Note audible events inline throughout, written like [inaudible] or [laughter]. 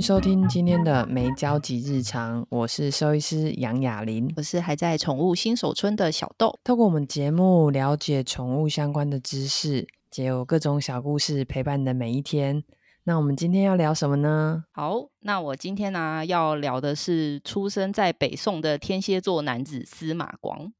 迎收听今天的没交集日常，我是兽医师杨雅琳，我是还在宠物新手村的小豆。透过我们节目了解宠物相关的知识，也有各种小故事陪伴你的每一天。那我们今天要聊什么呢？好，那我今天呢、啊、要聊的是出生在北宋的天蝎座男子司马光。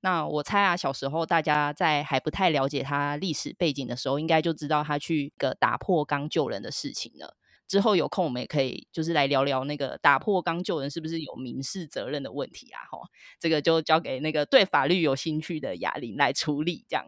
那我猜啊，小时候大家在还不太了解他历史背景的时候，应该就知道他去个打破缸救人的事情了。之后有空我们也可以就是来聊聊那个打破缸救人是不是有民事责任的问题啊？哈，这个就交给那个对法律有兴趣的雅玲来处理。这样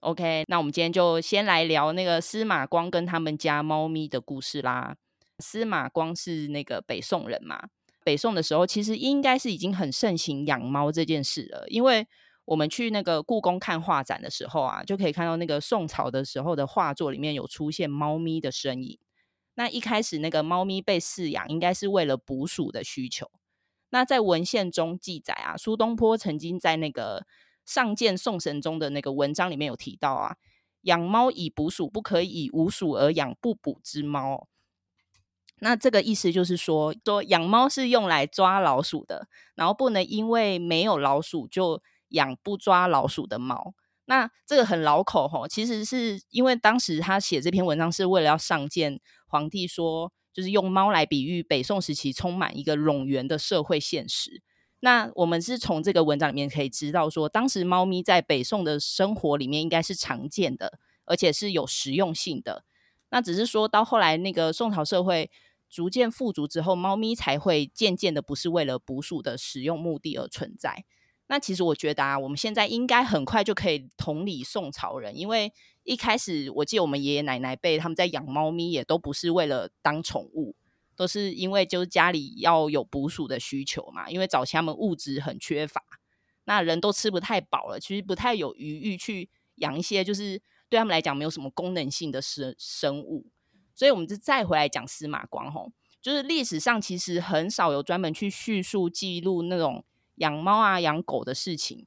，OK？那我们今天就先来聊那个司马光跟他们家猫咪的故事啦。司马光是那个北宋人嘛，北宋的时候其实应该是已经很盛行养猫这件事了，因为我们去那个故宫看画展的时候啊，就可以看到那个宋朝的时候的画作里面有出现猫咪的身影。那一开始那个猫咪被饲养，应该是为了捕鼠的需求。那在文献中记载啊，苏东坡曾经在那个《上谏宋神宗》的那个文章里面有提到啊，养猫以捕鼠，不可以无鼠而养不捕之猫。那这个意思就是说，说养猫是用来抓老鼠的，然后不能因为没有老鼠就养不抓老鼠的猫。那这个很老口吼，其实是因为当时他写这篇文章是为了要上谏皇帝，说就是用猫来比喻北宋时期充满一个冗员的社会现实。那我们是从这个文章里面可以知道说，当时猫咪在北宋的生活里面应该是常见的，而且是有实用性的。那只是说到后来那个宋朝社会逐渐富足之后，猫咪才会渐渐的不是为了捕鼠的使用目的而存在。那其实我觉得啊，我们现在应该很快就可以同理宋朝人，因为一开始我记得我们爷爷奶奶辈他们在养猫咪也都不是为了当宠物，都是因为就是家里要有捕鼠的需求嘛。因为早期他们物质很缺乏，那人都吃不太饱了，其实不太有余欲去养一些就是对他们来讲没有什么功能性的生生物。所以，我们就再回来讲司马光吼，就是历史上其实很少有专门去叙述记录那种。养猫啊，养狗的事情。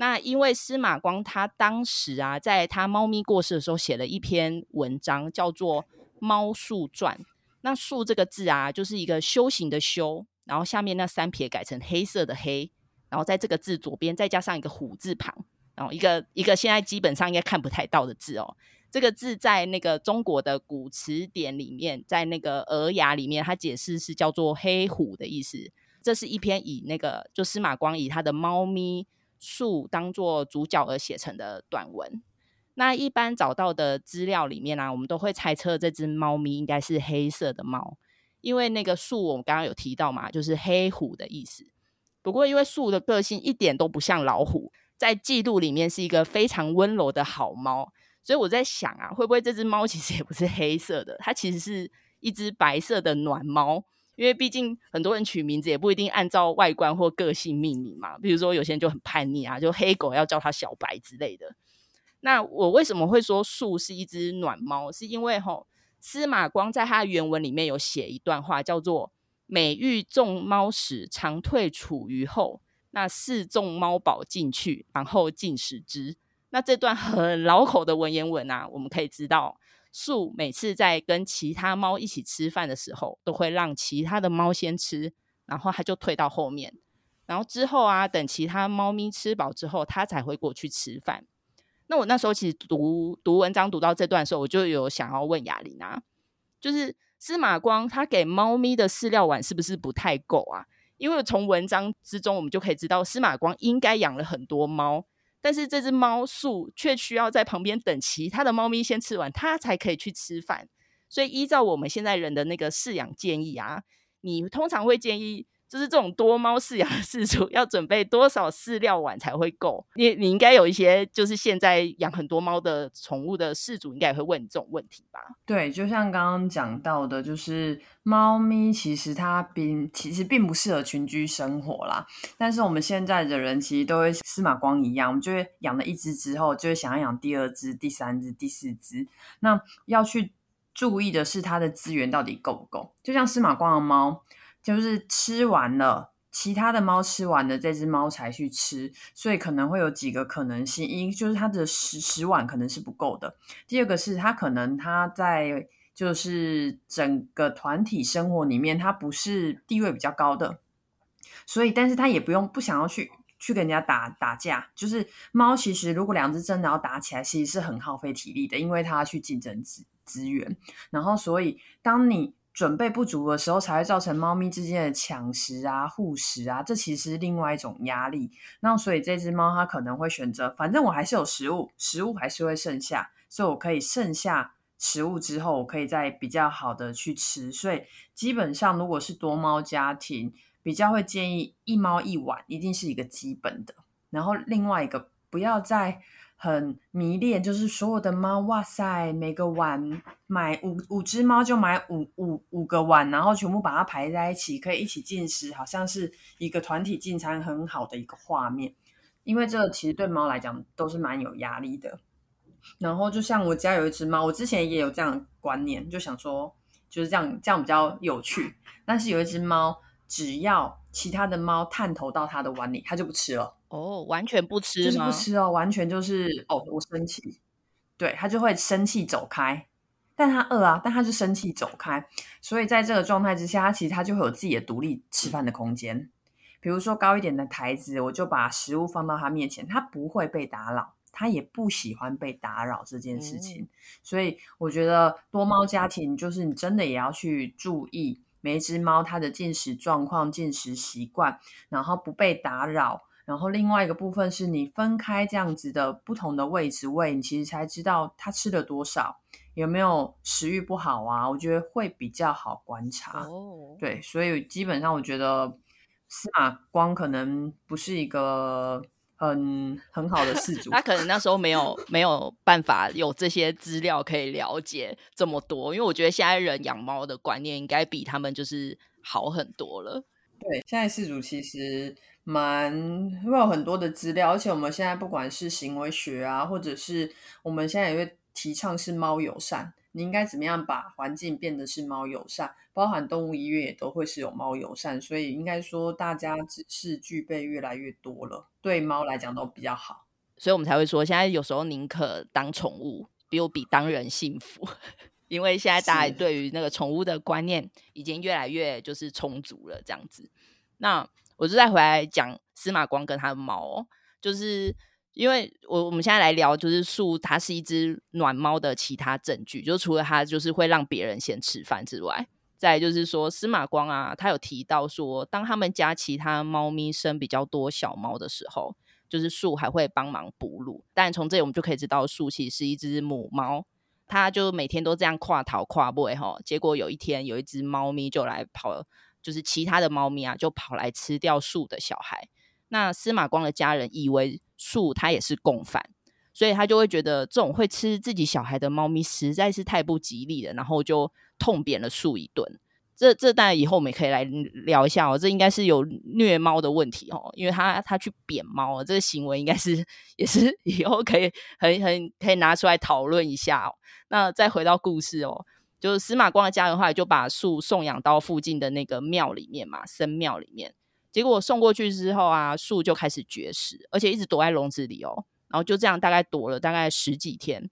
那因为司马光他当时啊，在他猫咪过世的时候，写了一篇文章，叫做《猫术传》。那“术”这个字啊，就是一个修行的“修”，然后下面那三撇改成黑色的“黑”，然后在这个字左边再加上一个虎字旁，然后一个一个现在基本上应该看不太到的字哦。这个字在那个中国的古词典里面，在那个《尔雅》里面，它解释是叫做“黑虎”的意思。这是一篇以那个就司马光以他的猫咪树当做主角而写成的短文。那一般找到的资料里面呢、我们都会猜测这只猫咪应该是黑色的猫，因为那个树我们刚刚有提到嘛，就是黑虎的意思。不过因为树的个性一点都不像老虎，在记录里面是一个非常温柔的好猫，所以我在想啊，会不会这只猫其实也不是黑色的，它其实是一只白色的暖猫。因为毕竟很多人取名字也不一定按照外观或个性命名嘛，比如说有些人就很叛逆啊，就黑狗要叫它小白之类的。那我为什么会说树是一只暖猫？是因为吼司马光在他的原文里面有写一段话，叫做“每遇众猫时，常退处于后，那饲众猫宝进去，然后进食之”。那这段很老口的文言文啊，我们可以知道。树每次在跟其他猫一起吃饭的时候，都会让其他的猫先吃，然后它就退到后面，然后之后啊，等其他猫咪吃饱之后，它才会过去吃饭。那我那时候其实读读文章读到这段的时候，我就有想要问雅琳啊，就是司马光他给猫咪的饲料碗是不是不太够啊？因为从文章之中我们就可以知道，司马光应该养了很多猫。但是这只猫素却需要在旁边等其他的猫咪先吃完，它才可以去吃饭。所以依照我们现在人的那个饲养建议啊，你通常会建议。就是这种多猫饲养的饲主要准备多少饲料碗才会够？你你应该有一些，就是现在养很多猫的宠物的饲主应该也会问你这种问题吧？对，就像刚刚讲到的，就是猫咪其实它并其实并不适合群居生活啦。但是我们现在的人其实都会司马光一样，我们就会养了一只之后，就会想要养第二只、第三只、第四只。那要去注意的是它的资源到底够不够？就像司马光的猫。就是吃完了，其他的猫吃完了，这只猫才去吃，所以可能会有几个可能性：一就是它的食食碗可能是不够的；第二个是它可能它在就是整个团体生活里面，它不是地位比较高的，所以，但是它也不用不想要去去跟人家打打架。就是猫其实如果两只真的要打起来，其实是很耗费体力的，因为它要去竞争资资源。然后，所以当你准备不足的时候，才会造成猫咪之间的抢食啊、护食啊，这其实是另外一种压力。那所以这只猫它可能会选择，反正我还是有食物，食物还是会剩下，所以我可以剩下。食物之后，我可以再比较好的去吃，所以基本上如果是多猫家庭，比较会建议一猫一碗，一定是一个基本的。然后另外一个，不要再很迷恋，就是所有的猫，哇塞，每个碗买五五只猫就买五五五个碗，然后全部把它排在一起，可以一起进食，好像是一个团体进餐很好的一个画面。因为这其实对猫来讲都是蛮有压力的。然后就像我家有一只猫，我之前也有这样的观念，就想说就是这样，这样比较有趣。但是有一只猫，只要其他的猫探头到它的碗里，它就不吃了。哦，完全不吃，就是不吃哦，完全就是哦，我生气，对，它就会生气走开。但它饿啊，但它就生气走开。所以在这个状态之下，它其实它就会有自己的独立吃饭的空间。比如说高一点的台子，我就把食物放到它面前，它不会被打扰。他也不喜欢被打扰这件事情，嗯、所以我觉得多猫家庭就是你真的也要去注意每一只猫它的进食状况、进食习惯，然后不被打扰。然后另外一个部分是你分开这样子的不同的位置喂，你其实才知道它吃了多少，有没有食欲不好啊？我觉得会比较好观察。哦，对，所以基本上我觉得司马光可能不是一个。很很好的事主，[laughs] 他可能那时候没有没有办法有这些资料可以了解这么多，因为我觉得现在人养猫的观念应该比他们就是好很多了。对，现在事主其实蛮会有很多的资料，而且我们现在不管是行为学啊，或者是我们现在也会提倡是猫友善。你应该怎么样把环境变得是猫友善？包含动物医院也都会是有猫友善，所以应该说大家知识具备越来越多了，对猫来讲都比较好。所以我们才会说，现在有时候宁可当宠物，比我比当人幸福，[laughs] 因为现在大家对于那个宠物的观念已经越来越就是充足了，这样子。那我就再回来讲司马光跟他的猫，就是。因为我我们现在来聊，就是树它是一只暖猫的其他证据，就除了它就是会让别人先吃饭之外，再就是说司马光啊，他有提到说，当他们家其他猫咪生比较多小猫的时候，就是树还会帮忙哺乳。但从这里我们就可以知道，树其实是一只母猫，它就每天都这样跨逃跨步哈。结果有一天有一只猫咪就来跑，就是其他的猫咪啊就跑来吃掉树的小孩。那司马光的家人以为。树它也是共犯，所以他就会觉得这种会吃自己小孩的猫咪实在是太不吉利了，然后就痛扁了树一顿。这这当然以后我们也可以来聊一下哦，这应该是有虐猫的问题哦，因为他他去扁猫，这个行为应该是也是以后可以很很可以拿出来讨论一下哦。那再回到故事哦，就是司马光的家人后来就把树送养到附近的那个庙里面嘛，僧庙里面。结果送过去之后啊，树就开始绝食，而且一直躲在笼子里哦。然后就这样大概躲了大概十几天，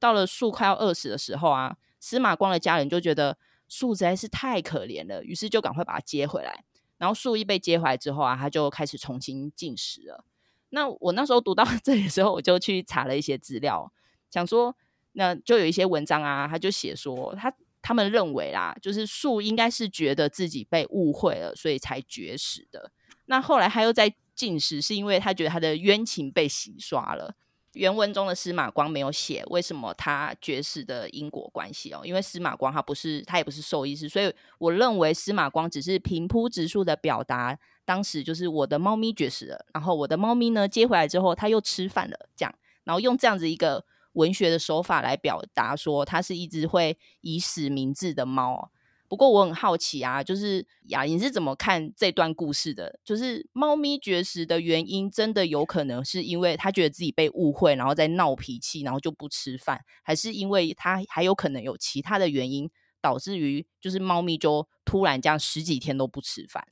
到了树快要饿死的时候啊，司马光的家人就觉得树实在是太可怜了，于是就赶快把它接回来。然后树一被接回来之后啊，他就开始重新进食了。那我那时候读到 [laughs] 这里的时候，我就去查了一些资料，想说那就有一些文章啊，他就写说他。他们认为啦，就是树应该是觉得自己被误会了，所以才绝食的。那后来他又在进食，是因为他觉得他的冤情被洗刷了。原文中的司马光没有写为什么他绝食的因果关系哦，因为司马光他不是，他也不是兽医师，所以我认为司马光只是平铺直述的表达，当时就是我的猫咪绝食了，然后我的猫咪呢接回来之后，他又吃饭了，这样，然后用这样子一个。文学的手法来表达说，它是一只会以死明志的猫。不过我很好奇啊，就是雅莹是怎么看这段故事的？就是猫咪绝食的原因，真的有可能是因为它觉得自己被误会，然后在闹脾气，然后就不吃饭，还是因为它还有可能有其他的原因，导致于就是猫咪就突然这样十几天都不吃饭？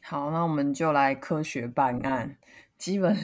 好，那我们就来科学办案。基本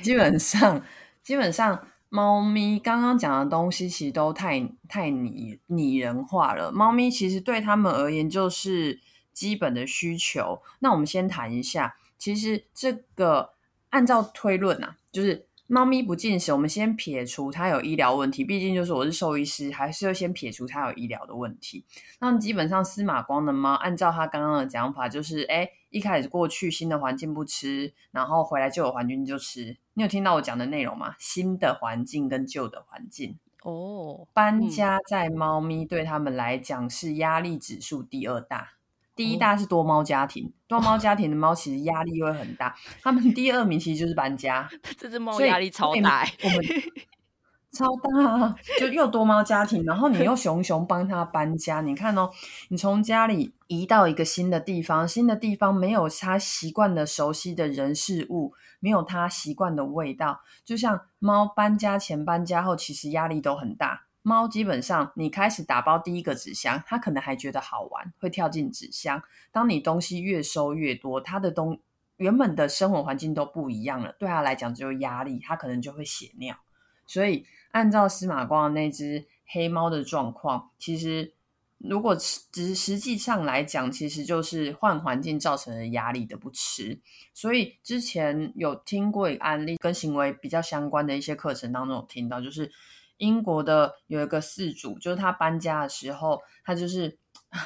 基本上基本上。猫咪刚刚讲的东西其实都太太拟拟人化了。猫咪其实对他们而言就是基本的需求。那我们先谈一下，其实这个按照推论啊，就是。猫咪不进食，我们先撇除它有医疗问题，毕竟就是我是兽医师，还是要先撇除它有医疗的问题。那基本上司马光的猫，按照他刚刚的讲法，就是哎，一开始过去新的环境不吃，然后回来旧的环境就吃。你有听到我讲的内容吗？新的环境跟旧的环境哦，搬家在猫咪对他们来讲是压力指数第二大。第一大是多猫家庭，哦、多猫家庭的猫其实压力会很大。他们第二名其实就是搬家，[laughs] 这只猫压力超大。我们 [laughs] 超大，就又多猫家庭，然后你又熊熊帮他搬家。你看哦，你从家里移到一个新的地方，新的地方没有他习惯的熟悉的人事物，没有他习惯的味道。就像猫搬家前、搬家后，其实压力都很大。猫基本上，你开始打包第一个纸箱，它可能还觉得好玩，会跳进纸箱。当你东西越收越多，它的东原本的生活环境都不一样了，对它来讲就有压力，它可能就会血尿。所以，按照司马光的那只黑猫的状况，其实如果只实际上来讲，其实就是换环境造成的压力的不吃。所以之前有听过一个案例，跟行为比较相关的一些课程当中有听到，就是。英国的有一个饲主，就是他搬家的时候，他就是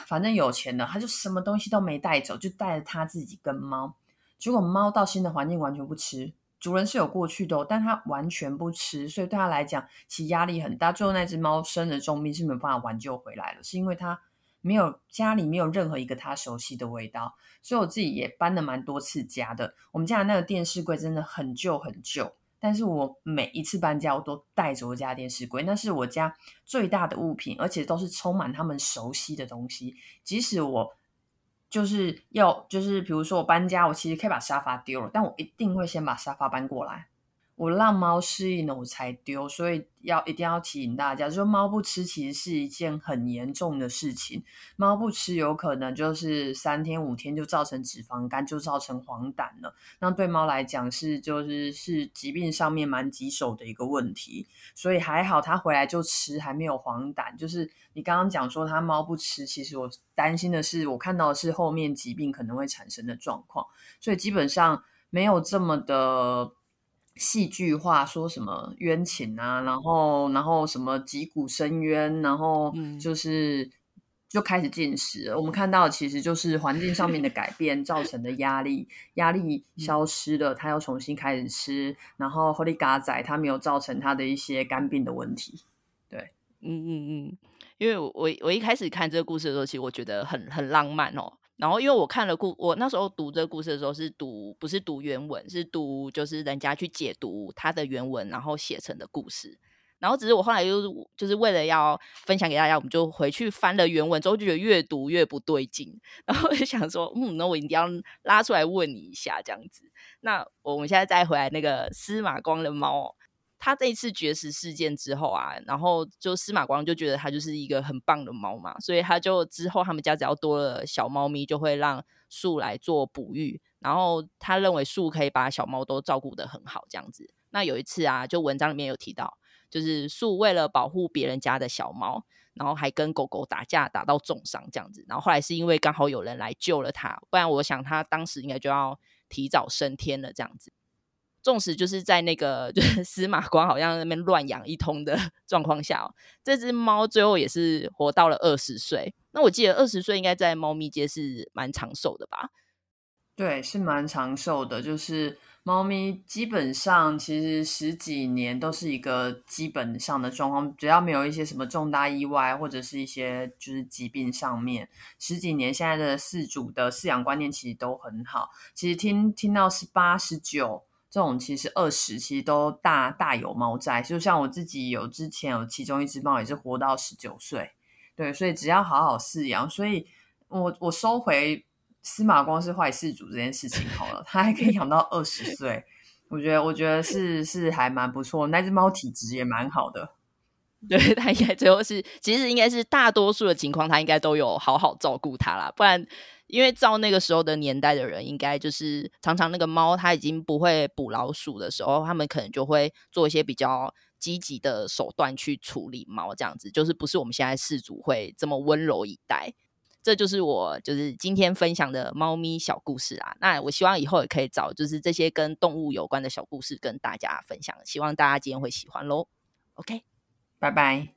反正有钱的，他就什么东西都没带走，就带着他自己跟猫。结果猫到新的环境完全不吃，主人是有过去的，但他完全不吃，所以对他来讲其实压力很大。最后那只猫生了重病，是没有办法挽救回来了，是因为他没有家里没有任何一个他熟悉的味道。所以我自己也搬了蛮多次家的，我们家那个电视柜真的很旧很旧。但是我每一次搬家，我都带着我家电视柜，那是我家最大的物品，而且都是充满他们熟悉的东西。即使我就是要，就是比如说我搬家，我其实可以把沙发丢了，但我一定会先把沙发搬过来。我让猫适应了，我才丢，所以要一定要提醒大家，就是猫不吃其实是一件很严重的事情。猫不吃有可能就是三天五天就造成脂肪肝，就造成黄疸了。那对猫来讲是就是是疾病上面蛮棘手的一个问题。所以还好它回来就吃，还没有黄疸。就是你刚刚讲说它猫不吃，其实我担心的是，我看到的是后面疾病可能会产生的状况。所以基本上没有这么的。戏剧化说什么冤情啊，然后然后什么击鼓申冤，然后就是、嗯、就开始进食。我们看到其实就是环境上面的改变造成的压力，压力消失了，他要重新开始吃，然后后力嘎仔他没有造成他的一些肝病的问题。对，嗯嗯嗯，因为我我一开始看这个故事的时候，其实我觉得很很浪漫哦。然后，因为我看了故，我那时候读这个故事的时候是读，不是读原文，是读就是人家去解读他的原文，然后写成的故事。然后只是我后来又就是为了要分享给大家，我们就回去翻了原文，之后就觉得越读越不对劲。[laughs] 然后我就想说，嗯，那我一定要拉出来问你一下，这样子。那我们现在再回来那个司马光的猫。他这一次绝食事件之后啊，然后就司马光就觉得他就是一个很棒的猫嘛，所以他就之后他们家只要多了小猫咪，就会让树来做哺育，然后他认为树可以把小猫都照顾得很好这样子。那有一次啊，就文章里面有提到，就是树为了保护别人家的小猫，然后还跟狗狗打架打到重伤这样子，然后后来是因为刚好有人来救了他，不然我想他当时应该就要提早升天了这样子。纵使就是在那个就是 [laughs] 司马光好像那边乱养一通的 [laughs] 状况下哦，这只猫最后也是活到了二十岁。那我记得二十岁应该在猫咪界是蛮长寿的吧？对，是蛮长寿的。就是猫咪基本上其实十几年都是一个基本上的状况，只要没有一些什么重大意外或者是一些就是疾病上面，十几年现在的饲主的饲养观念其实都很好。其实听听到是八十九。这种其实二十其实都大大有猫在，就像我自己有之前有其中一只猫也是活到十九岁，对，所以只要好好饲养，所以我我收回司马光是坏事主这件事情好了，它还可以养到二十岁，我觉得我觉得是是还蛮不错，那只猫体质也蛮好的。[laughs] 对，他应该最后是，其实应该是大多数的情况，他应该都有好好照顾他啦。不然，因为照那个时候的年代的人，应该就是常常那个猫它已经不会捕老鼠的时候，他们可能就会做一些比较积极的手段去处理猫，这样子就是不是我们现在饲主会这么温柔以待。这就是我就是今天分享的猫咪小故事啊。那我希望以后也可以找就是这些跟动物有关的小故事跟大家分享，希望大家今天会喜欢喽。OK。拜拜。